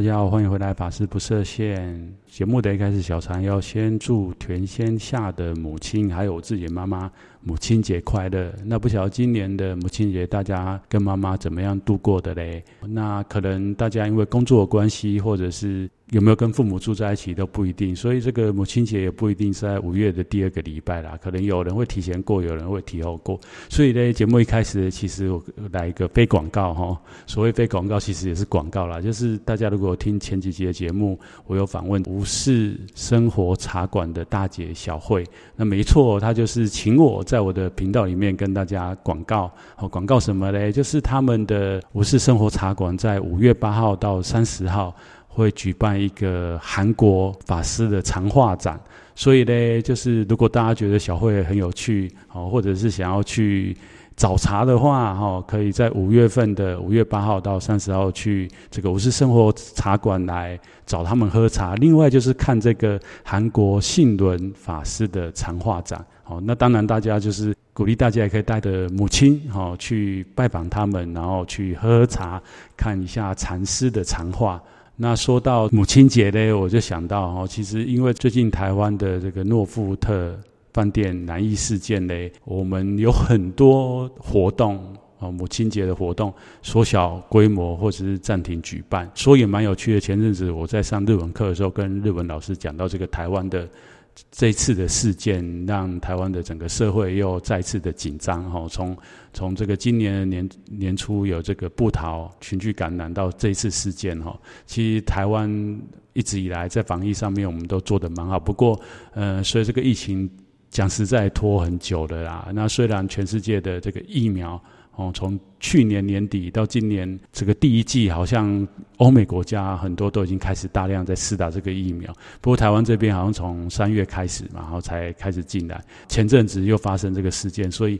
大家好，欢迎回来，法师不设限。节目的一开始，小常要先祝全天下的母亲，还有自己的妈妈，母亲节快乐。那不晓得今年的母亲节，大家跟妈妈怎么样度过的嘞？那可能大家因为工作关系，或者是。有没有跟父母住在一起都不一定，所以这个母亲节也不一定是在五月的第二个礼拜啦，可能有人会提前过，有人会提后过。所以呢，节目一开始其实我来一个非广告哈，所谓非广告其实也是广告啦，就是大家如果听前几集的节目，我有访问无事生活茶馆的大姐小慧，那没错，她就是请我在我的频道里面跟大家广告，哦，广告什么嘞？就是他们的无事生活茶馆在五月八号到三十号。会举办一个韩国法师的长画展，所以呢，就是如果大家觉得小慧很有趣，哦，或者是想要去找茶的话，哈，可以在五月份的五月八号到三十号去这个无事生活茶馆来找他们喝茶。另外就是看这个韩国信伦法师的长画展，好，那当然大家就是鼓励大家也可以带着母亲，哈，去拜访他们，然后去喝喝茶，看一下禅师的长话。那说到母亲节呢，我就想到哦，其实因为最近台湾的这个诺富特饭店难易事件呢，我们有很多活动啊，母亲节的活动缩小规模或者是暂停举办，所以也蛮有趣的。前阵子我在上日文课的时候，跟日文老师讲到这个台湾的。这次的事件让台湾的整个社会又再次的紧张哈，从从这个今年年年初有这个布桃群聚感染到这次事件哈，其实台湾一直以来在防疫上面我们都做得蛮好，不过呃，所以这个疫情讲实在拖很久了啦。那虽然全世界的这个疫苗。哦，从去年年底到今年这个第一季，好像欧美国家很多都已经开始大量在施打这个疫苗。不过台湾这边好像从三月开始，然后才开始进来。前阵子又发生这个事件，所以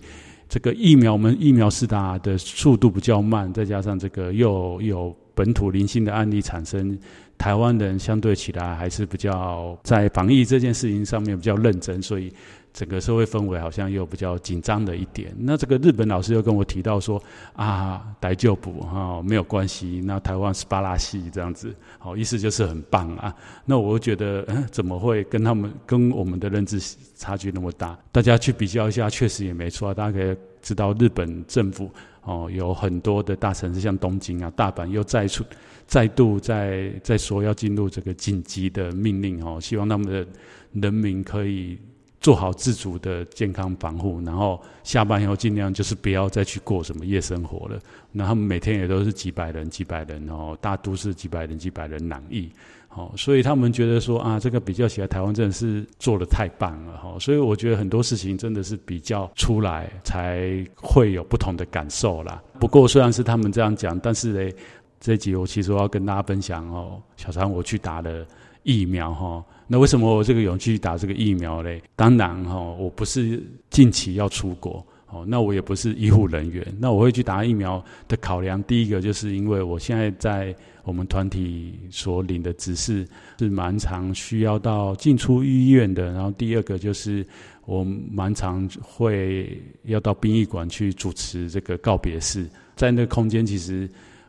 这个疫苗我们疫苗试打的速度比较慢，再加上这个又有本土零星的案例产生，台湾人相对起来还是比较在防疫这件事情上面比较认真，所以。整个社会氛围好像又比较紧张的一点。那这个日本老师又跟我提到说啊，大丈夫哈，没有关系。那台湾是巴拉西这样子，好，意思就是很棒啊。那我觉得，嗯，怎么会跟他们跟我们的认知差距那么大？大家去比较一下，确实也没错。大家可以知道，日本政府哦，有很多的大城市，像东京啊、大阪，又再出再度在在说要进入这个紧急的命令哦，希望他们的人民可以。做好自主的健康防护，然后下班以后尽量就是不要再去过什么夜生活了。那他们每天也都是几百人、几百人哦，大都市几百人、几百人染疫，哦，所以他们觉得说啊，这个比较起来，台湾真的是做的太棒了哈。所以我觉得很多事情真的是比较出来才会有不同的感受啦。不过虽然是他们这样讲，但是呢，这集我其实我要跟大家分享哦，小常我去打了疫苗哈。那为什么我这个勇气打这个疫苗嘞？当然哈，我不是近期要出国，哦，那我也不是医护人员，那我会去打疫苗的考量，第一个就是因为我现在在我们团体所领的指示是蛮常需要到进出医院的，然后第二个就是我蛮常会要到殡仪馆去主持这个告别式，在那空间其实。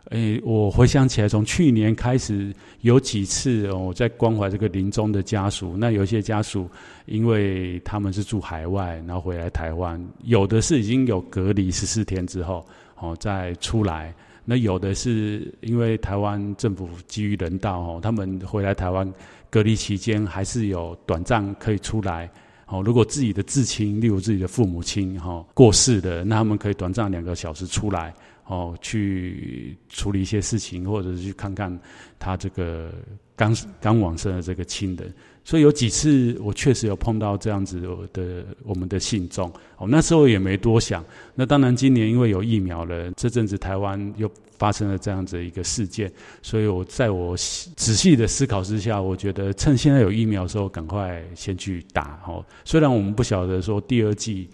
诶，我回想起来，从去年开始有几次哦，我在关怀这个临终的家属。那有些家属，因为他们是住海外，然后回来台湾，有的是已经有隔离十四天之后哦再出来。那有的是因为台湾政府基于人道哦，他们回来台湾隔离期间还是有短暂可以出来哦。如果自己的至亲，例如自己的父母亲哈过世的，那他们可以短暂两个小时出来。哦，去处理一些事情，或者是去看看他这个刚刚往生的这个亲人，所以有几次我确实有碰到这样子的我们的信众。哦，那时候也没多想。那当然，今年因为有疫苗了，这阵子台湾又发生了这样子一个事件，所以我在我仔细的思考之下，我觉得趁现在有疫苗的时候，赶快先去打。哦，虽然我们不晓得说第二季。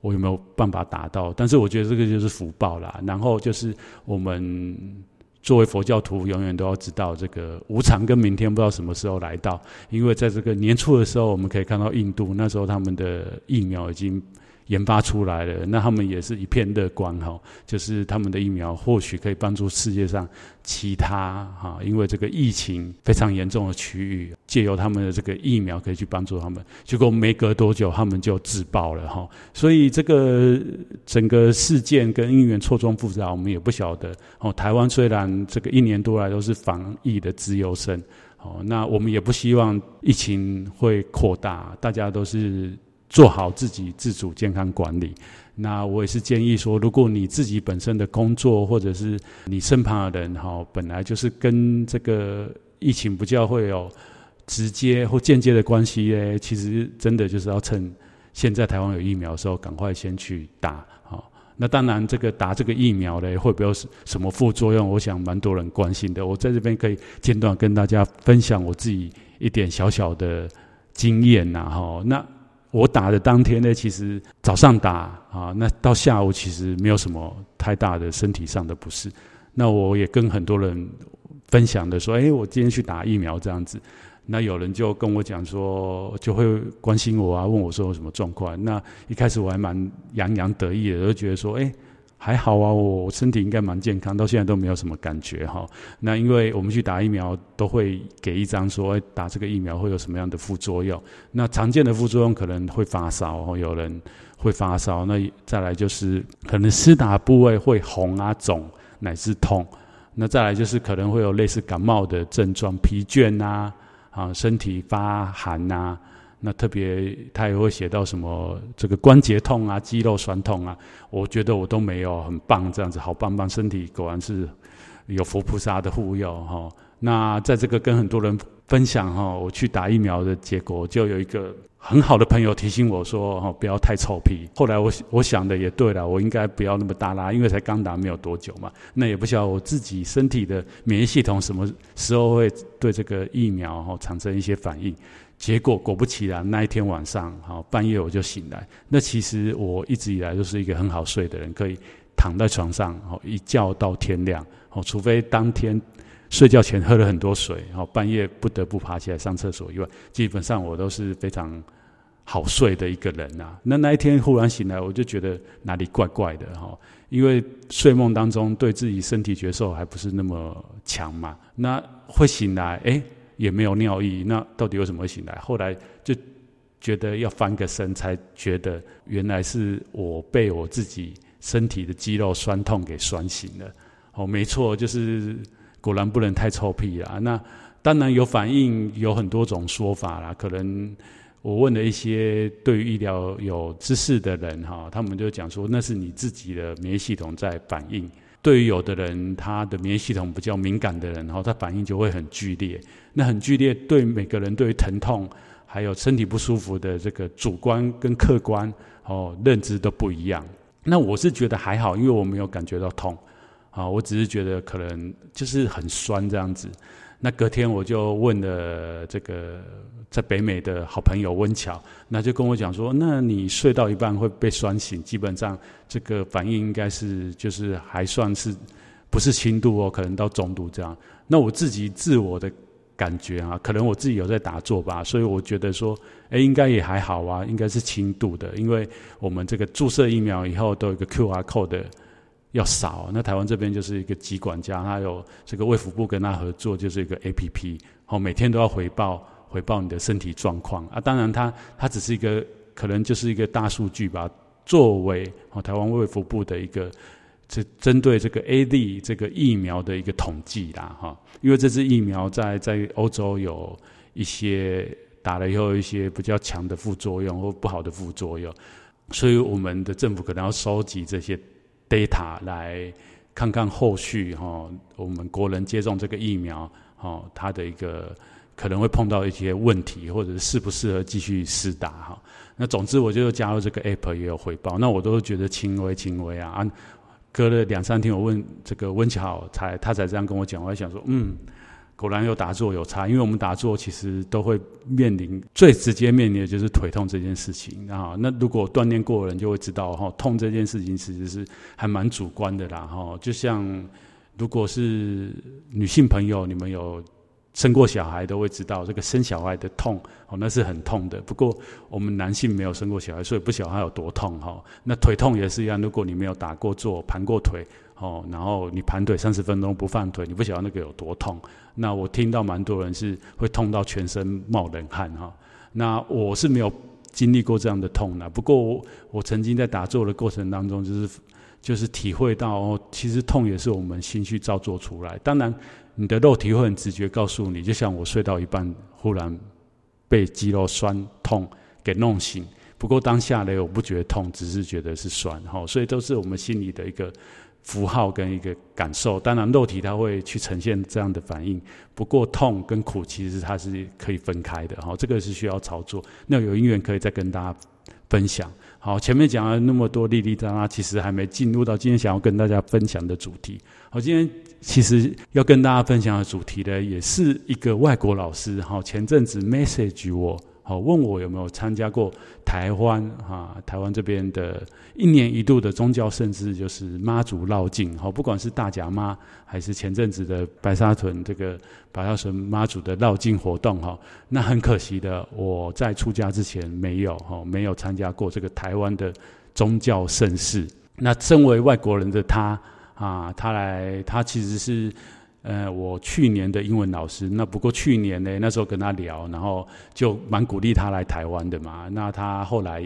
我有没有办法达到？但是我觉得这个就是福报啦。然后就是我们作为佛教徒，永远都要知道这个无常跟明天不知道什么时候来到。因为在这个年初的时候，我们可以看到印度那时候他们的疫苗已经研发出来了，那他们也是一片乐观哈，就是他们的疫苗或许可以帮助世界上其他哈，因为这个疫情非常严重的区域，借由他们的这个疫苗可以去帮助他们。结果没隔多久，他们就自爆了哈，所以这个整个事件跟因缘错综复杂，我们也不晓得哦。台湾虽然这个一年多来都是防疫的资优生，哦，那我们也不希望疫情会扩大，大家都是。做好自己自主健康管理，那我也是建议说，如果你自己本身的工作或者是你身旁的人哈，本来就是跟这个疫情比较会有直接或间接的关系诶，其实真的就是要趁现在台湾有疫苗的时候，赶快先去打好。那当然，这个打这个疫苗嘞，会不会有什么副作用？我想蛮多人关心的。我在这边可以简短跟大家分享我自己一点小小的经验呐，哈，那。我打的当天呢，其实早上打啊，那到下午其实没有什么太大的身体上的不适。那我也跟很多人分享的说，哎，我今天去打疫苗这样子。那有人就跟我讲说，就会关心我啊，问我说有什么状况。那一开始我还蛮洋洋得意的，就觉得说，哎。还好啊，我身体应该蛮健康，到现在都没有什么感觉哈。那因为我们去打疫苗，都会给一张说，打这个疫苗会有什么样的副作用。那常见的副作用可能会发烧，有人会发烧。那再来就是可能施打部位会红啊、肿乃至痛。那再来就是可能会有类似感冒的症状，疲倦啊，啊，身体发寒呐。那特别，他也会写到什么这个关节痛啊、肌肉酸痛啊，我觉得我都没有，很棒，这样子好棒棒，身体果然是有佛菩萨的护佑哈。那在这个跟很多人分享哈，我去打疫苗的结果，就有一个很好的朋友提醒我说哈，不要太臭屁。后来我我想的也对了，我应该不要那么大啦，因为才刚打没有多久嘛，那也不晓得我自己身体的免疫系统什么时候会对这个疫苗哈产生一些反应。结果果不其然，那一天晚上，好半夜我就醒来。那其实我一直以来都是一个很好睡的人，可以躺在床上，好一觉到天亮。好，除非当天睡觉前喝了很多水，好半夜不得不爬起来上厕所以外，基本上我都是非常好睡的一个人呐。那那一天忽然醒来，我就觉得哪里怪怪的哈，因为睡梦当中对自己身体觉受还不是那么强嘛。那会醒来，哎。也没有尿意，那到底为什么会醒来？后来就觉得要翻个身，才觉得原来是我被我自己身体的肌肉酸痛给酸醒了。哦，没错，就是果然不能太臭屁啦。那当然有反应，有很多种说法啦。可能我问了一些对于医疗有知识的人哈，他们就讲说那是你自己的免疫系统在反应。对于有的人，他的免疫系统比较敏感的人，然后他反应就会很剧烈。那很剧烈，对每个人对于疼痛还有身体不舒服的这个主观跟客观哦认知都不一样。那我是觉得还好，因为我没有感觉到痛啊，我只是觉得可能就是很酸这样子。那隔天我就问了这个在北美的好朋友温巧，那就跟我讲说，那你睡到一半会被酸醒，基本上这个反应应该是就是还算是不是轻度哦，可能到中度这样。那我自己自我的感觉啊，可能我自己有在打坐吧，所以我觉得说，哎，应该也还好啊，应该是轻度的，因为我们这个注射疫苗以后都有一个 QR code 的。要少，那台湾这边就是一个疾管家，他有这个卫福部跟他合作，就是一个 APP，好，每天都要回报回报你的身体状况啊。当然，它它只是一个可能就是一个大数据吧，作为哦台湾卫福部的一个这针对这个 A D 这个疫苗的一个统计啦哈。因为这支疫苗在在欧洲有一些打了以后一些比较强的副作用或不好的副作用，所以我们的政府可能要收集这些。Data 来看看后续哈，我们国人接种这个疫苗哈，它的一个可能会碰到一些问题，或者是适不适合继续试打哈。那总之，我就加入这个 app 也有回报，那我都觉得轻微轻微啊。啊，隔了两三天，我问这个温巧才他才这样跟我讲，我还想说嗯。果然有打坐有差，因为我们打坐其实都会面临最直接面临的就是腿痛这件事情啊。那如果锻炼过的人就会知道哈，痛这件事情其实是还蛮主观的啦哈。就像如果是女性朋友，你们有生过小孩都会知道，这个生小孩的痛哦，那是很痛的。不过我们男性没有生过小孩，所以不晓得它有多痛哈。那腿痛也是一样，如果你没有打过坐、盘过腿哦，然后你盘腿三十分钟不放腿，你不晓得那个有多痛。那我听到蛮多人是会痛到全身冒冷汗哈。那我是没有经历过这样的痛的，不过，我曾经在打坐的过程当中，就是就是体会到哦，其实痛也是我们心去造作出来。当然。你的肉体会很直觉告诉你，就像我睡到一半，忽然被肌肉酸痛给弄醒。不过当下呢，我不觉得痛，只是觉得是酸。哈，所以都是我们心里的一个符号跟一个感受。当然，肉体它会去呈现这样的反应。不过痛跟苦其实它是可以分开的。哈，这个是需要操作。那有因缘可以再跟大家分享。好，前面讲了那么多哩哩杂杂，其实还没进入到今天想要跟大家分享的主题。好，今天。其实要跟大家分享的主题呢，也是一个外国老师好，前阵子 message 我，好问我有没有参加过台湾哈，台湾这边的一年一度的宗教盛事，就是妈祖绕境，好，不管是大甲妈还是前阵子的白沙屯这个白沙屯妈祖的绕境活动哈，那很可惜的，我在出家之前没有哈，没有参加过这个台湾的宗教盛事。那身为外国人的他。啊，他来，他其实是，呃，我去年的英文老师。那不过去年呢，那时候跟他聊，然后就蛮鼓励他来台湾的嘛。那他后来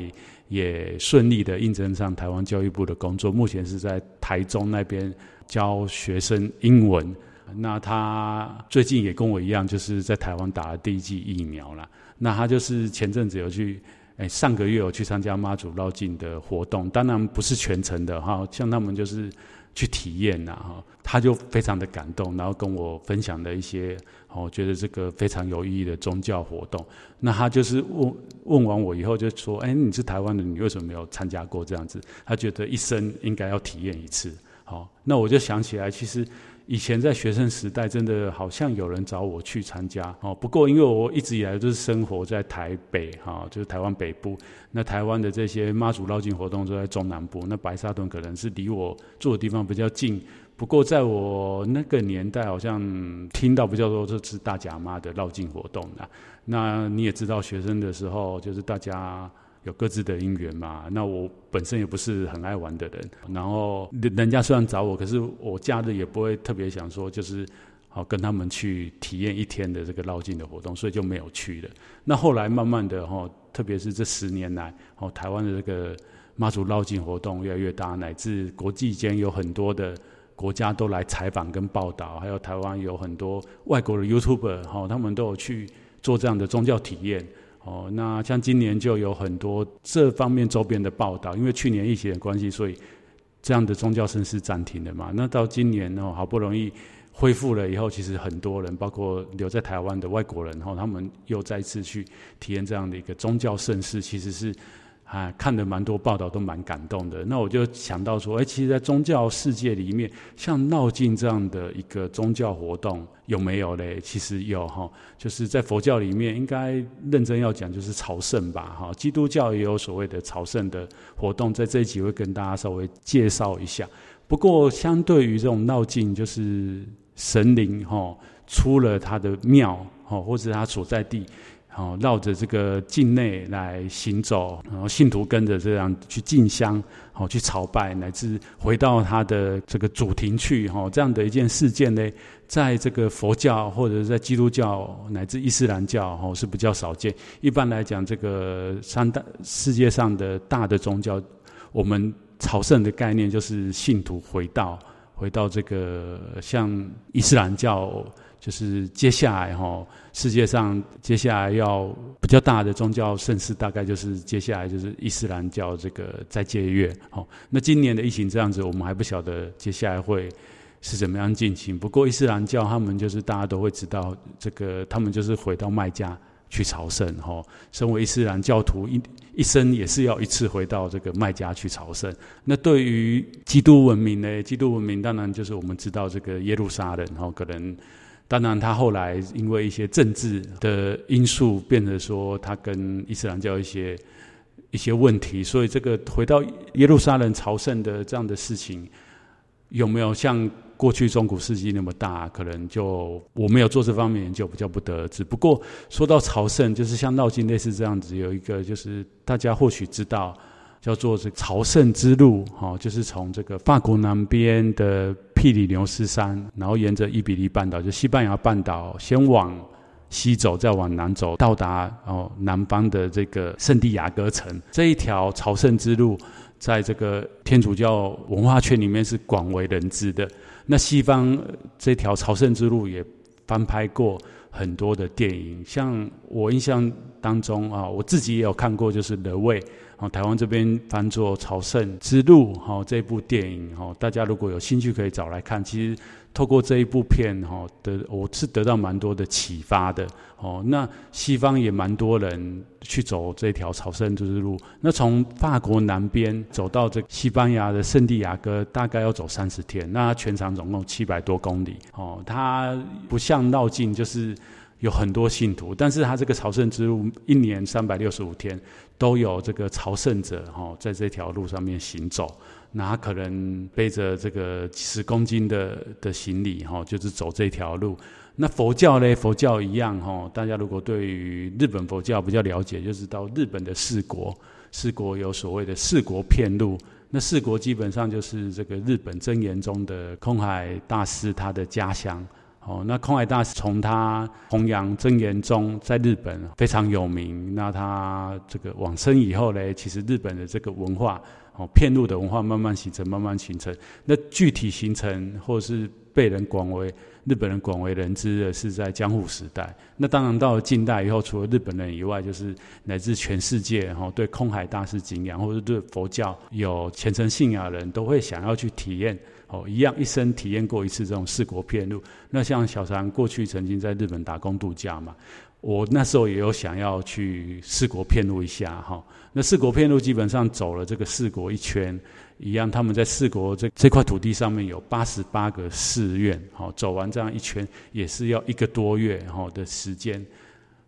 也顺利的应征上台湾教育部的工作，目前是在台中那边教学生英文。那他最近也跟我一样，就是在台湾打了第一剂疫苗了。那他就是前阵子有去，哎，上个月有去参加妈祖绕境的活动，当然不是全程的哈，像他们就是。去体验呐，哈，他就非常的感动，然后跟我分享了一些，我觉得这个非常有意义的宗教活动。那他就是问问完我以后就说，哎，你是台湾的，你为什么没有参加过这样子？他觉得一生应该要体验一次。好，那我就想起来，其实。以前在学生时代，真的好像有人找我去参加哦。不过因为我一直以来都是生活在台北哈，就是台湾北部。那台湾的这些妈祖绕境活动都在中南部。那白沙屯可能是离我住的地方比较近。不过在我那个年代，好像听到比较多这是大甲妈的绕境活动的。那你也知道，学生的时候就是大家。有各自的因缘嘛，那我本身也不是很爱玩的人，然后人家虽然找我，可是我假日也不会特别想说，就是好跟他们去体验一天的这个绕境的活动，所以就没有去了。那后来慢慢的哈，特别是这十年来，哦，台湾的这个妈祖绕境活动越来越大，乃至国际间有很多的国家都来采访跟报道，还有台湾有很多外国的 YouTuber 哈，他们都有去做这样的宗教体验。哦，那像今年就有很多这方面周边的报道，因为去年疫情的关系，所以这样的宗教盛事暂停了嘛。那到今年哦，好不容易恢复了以后，其实很多人，包括留在台湾的外国人，哈，他们又再次去体验这样的一个宗教盛事，其实是。啊，看的蛮多报道，都蛮感动的。那我就想到说，哎，其实，在宗教世界里面，像闹境这样的一个宗教活动，有没有嘞？其实有哈，就是在佛教里面，应该认真要讲，就是朝圣吧，哈。基督教也有所谓的朝圣的活动，在这一集会跟大家稍微介绍一下。不过，相对于这种闹境，就是神灵哈出了他的庙哈，或者他所在地。好，绕着这个境内来行走，然后信徒跟着这样去进香，好去朝拜，乃至回到他的这个主庭去，哈，这样的一件事件呢，在这个佛教或者在基督教乃至伊斯兰教，哈是比较少见。一般来讲，这个三大世界上的大的宗教，我们朝圣的概念就是信徒回到回到这个像伊斯兰教。就是接下来哈，世界上接下来要比较大的宗教盛事，大概就是接下来就是伊斯兰教这个斋戒月。好，那今年的疫情这样子，我们还不晓得接下来会是怎么样进行。不过伊斯兰教他们就是大家都会知道，这个他们就是回到麦加去朝圣。哈，身为伊斯兰教徒一一生也是要一次回到这个麦加去朝圣。那对于基督文明呢？基督文明当然就是我们知道这个耶路撒冷。哈，可能。当然，他后来因为一些政治的因素，变得说他跟伊斯兰教一些一些问题，所以这个回到耶路撒冷朝圣的这样的事情，有没有像过去中古世纪那么大？可能就我没有做这方面研究，比较不得而知。不过说到朝圣，就是像绕境类似这样子，有一个就是大家或许知道，叫做这朝圣之路，哈，就是从这个法国南边的庇里牛斯山，然后沿着伊比利半岛，就西班牙半岛，先往西走，再往南走，到达哦南方的这个圣地亚哥城。这一条朝圣之路，在这个天主教文化圈里面是广为人知的。那西方这条朝圣之路也翻拍过很多的电影，像我印象当中啊，我自己也有看过，就是《The Way》。哦，台湾这边翻作《朝圣之路》哈，这部电影哈，大家如果有兴趣可以找来看。其实透过这一部片哈，得我是得到蛮多的启发的哦。那西方也蛮多人去走这条朝圣之路。那从法国南边走到这西班牙的圣地亚哥，大概要走三十天。那全长总共七百多公里哦。它不像绕境，就是。有很多信徒，但是它这个朝圣之路一年三百六十五天都有这个朝圣者哈，在这条路上面行走。那他可能背着这个几十公斤的的行李哈，就是走这条路。那佛教呢？佛教一样哈，大家如果对于日本佛教比较了解，就是到日本的四国，四国有所谓的四国遍路。那四国基本上就是这个日本真言宗的空海大师他的家乡。哦，那空海大师从他弘扬真言宗在日本非常有名。那他这个往生以后呢，其实日本的这个文化，哦，片路的文化慢慢形成，慢慢形成。那具体形成或是被人广为日本人广为人知的是在江户时代。那当然到了近代以后，除了日本人以外，就是乃至全世界哈，对空海大师敬仰，或者对佛教有虔诚信仰的人都会想要去体验。哦，一样一生体验过一次这种四国片路。那像小禅过去曾经在日本打工度假嘛，我那时候也有想要去四国遍路一下哈。那四国遍路基本上走了这个四国一圈，一样他们在四国这这块土地上面有八十八个寺院，好，走完这样一圈也是要一个多月哈的时间。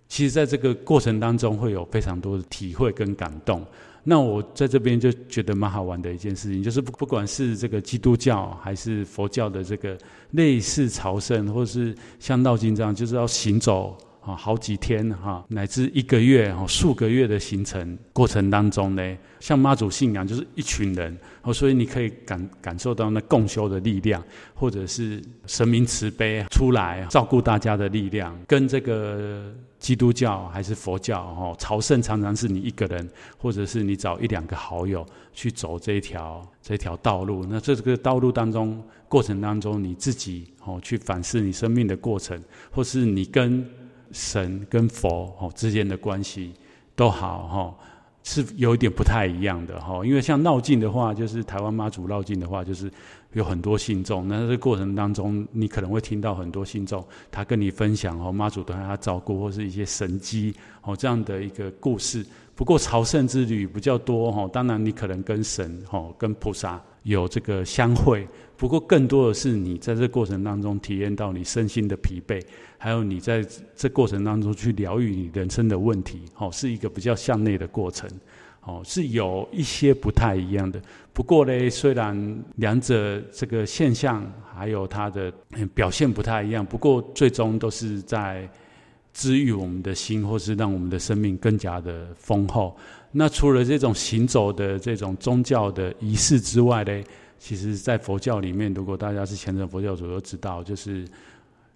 其实在这个过程当中会有非常多的体会跟感动。那我在这边就觉得蛮好玩的一件事情，就是不不管是这个基督教还是佛教的这个类似朝圣，或是像绕境这样，就是要行走啊好几天哈，乃至一个月哈数个月的行程过程当中呢，像妈祖信仰就是一群人，哦，所以你可以感感受到那共修的力量，或者是神明慈悲出来照顾大家的力量，跟这个。基督教还是佛教？哦，朝圣常常是你一个人，或者是你找一两个好友去走这一条这条道路。那这个道路当中，过程当中你自己哦去反思你生命的过程，或是你跟神跟佛哦之间的关系都好哈，是有一点不太一样的哈。因为像绕境的话，就是台湾妈祖绕境的话，就是。有很多信众，那这个过程当中，你可能会听到很多信众，他跟你分享哦，妈祖对他照顾，或是一些神机哦这样的一个故事。不过朝圣之旅比较多哈，当然你可能跟神哈、跟菩萨有这个相会，不过更多的是你在这过程当中体验到你身心的疲惫，还有你在这过程当中去疗愈你人生的问题，哦，是一个比较向内的过程。哦，是有一些不太一样的。不过呢，虽然两者这个现象还有它的表现不太一样，不过最终都是在治愈我们的心，或是让我们的生命更加的丰厚。那除了这种行走的这种宗教的仪式之外呢，其实在佛教里面，如果大家是虔诚佛教徒都知道，就是。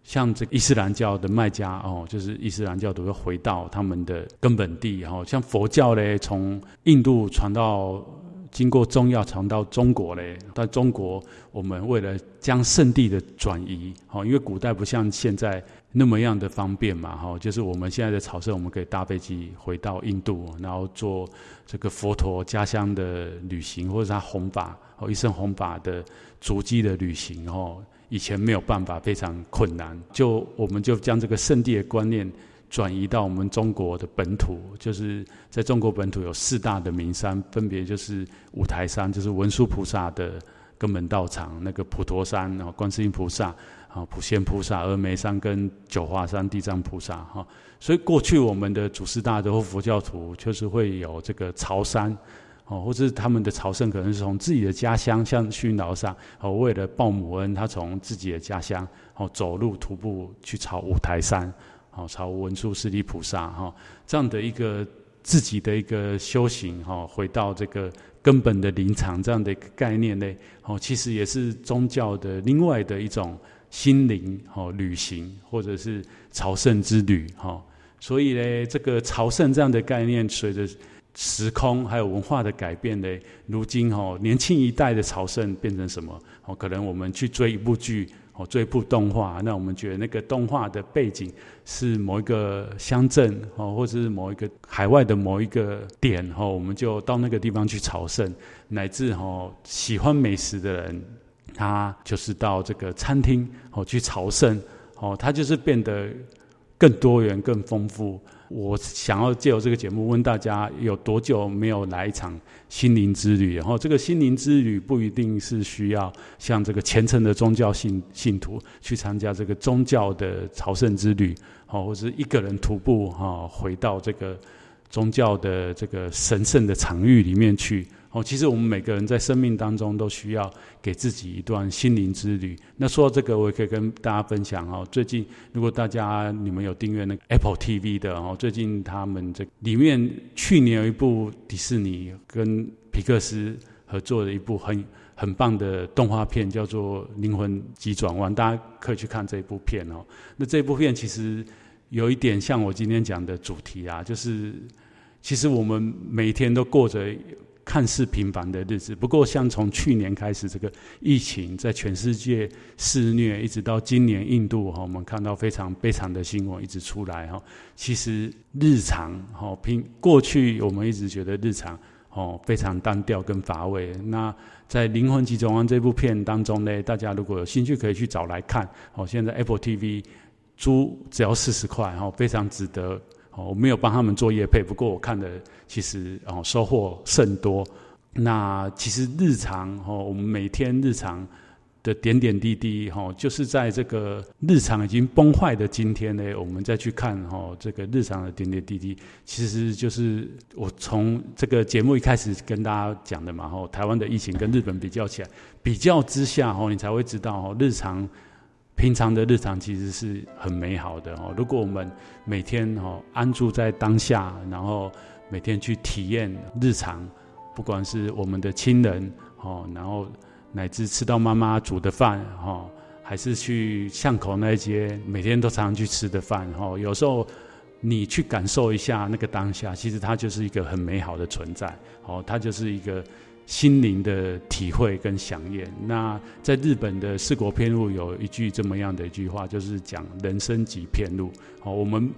像这个伊斯兰教的麦加哦，就是伊斯兰教徒会回到他们的根本地，然后像佛教呢，从印度传到，经过中亚传到中国嘞。但中国，我们为了将圣地的转移，哦，因为古代不像现在那么样的方便嘛，哈，就是我们现在的朝圣，我们可以搭飞机回到印度，然后做这个佛陀家乡的旅行，或者是他弘法哦，一生弘法的足迹的旅行，哦。以前没有办法，非常困难。就我们就将这个圣地的观念转移到我们中国的本土，就是在中国本土有四大的名山，分别就是五台山，就是文殊菩萨的根本道场；那个普陀山，然后观世音菩萨，啊，普贤菩萨；峨眉山跟九华山地藏菩萨。哈，所以过去我们的祖师大德或佛教徒确实会有这个朝山。哦，或者是他们的朝圣可能是从自己的家乡，像虚云老和尚哦，为了报母恩，他从自己的家乡哦走路徒步去朝五台山，哦，朝文殊师利菩萨哈这样的一个自己的一个修行哈，回到这个根本的林场这样的一个概念呢，哦，其实也是宗教的另外的一种心灵哦旅行，或者是朝圣之旅哈。所以呢，这个朝圣这样的概念，随着时空还有文化的改变呢，如今哦，年轻一代的朝圣变成什么？哦，可能我们去追一部剧，哦，追一部动画，那我们觉得那个动画的背景是某一个乡镇，哦，或者是某一个海外的某一个点，哦，我们就到那个地方去朝圣，乃至哦，喜欢美食的人，他就是到这个餐厅，哦，去朝圣，哦，他就是变得。更多元、更丰富。我想要借由这个节目问大家：有多久没有来一场心灵之旅？然后，这个心灵之旅不一定是需要像这个虔诚的宗教信信徒去参加这个宗教的朝圣之旅，好，或者是一个人徒步哈，回到这个宗教的这个神圣的场域里面去。哦，其实我们每个人在生命当中都需要给自己一段心灵之旅。那说到这个，我也可以跟大家分享哦。最近，如果大家你们有订阅那个 Apple TV 的哦，最近他们这里面去年有一部迪士尼跟皮克斯合作的一部很很棒的动画片，叫做《灵魂急转弯》，大家可以去看这一部片哦。那这部片其实有一点像我今天讲的主题啊，就是其实我们每天都过着。看似平凡的日子，不过像从去年开始，这个疫情在全世界肆虐，一直到今年印度哈，我们看到非常悲惨的新闻一直出来哈。其实日常哈平过去，我们一直觉得日常哦非常单调跟乏味。那在《灵魂急转弯》这部片当中呢，大家如果有兴趣，可以去找来看。哦，现在 Apple TV 租只要四十块，哈，非常值得。哦，我没有帮他们做业配，不过我看的其实哦收获甚多。那其实日常哦，我们每天日常的点点滴滴哈，就是在这个日常已经崩坏的今天呢，我们再去看哈这个日常的点点滴滴，其实就是我从这个节目一开始跟大家讲的嘛，哈，台湾的疫情跟日本比较起来，比较之下哈，你才会知道哦，日常。平常的日常其实是很美好的哦。如果我们每天哦安住在当下，然后每天去体验日常，不管是我们的亲人哦，然后乃至吃到妈妈煮的饭哈，还是去巷口那些每天都常常去吃的饭哈，有时候你去感受一下那个当下，其实它就是一个很美好的存在哦，它就是一个。心灵的体会跟想念。那在日本的四国遍路有一句这么样的一句话，就是讲人生即遍路。好，我们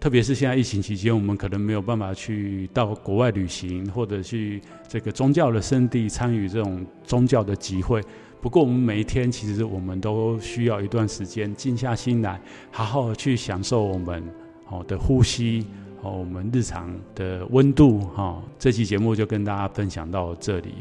特别是现在疫情期间，我们可能没有办法去到国外旅行，或者去这个宗教的圣地参与这种宗教的集会。不过，我们每一天其实我们都需要一段时间静下心来，好好去享受我们好的呼吸。我们日常的温度哈，这期节目就跟大家分享到这里。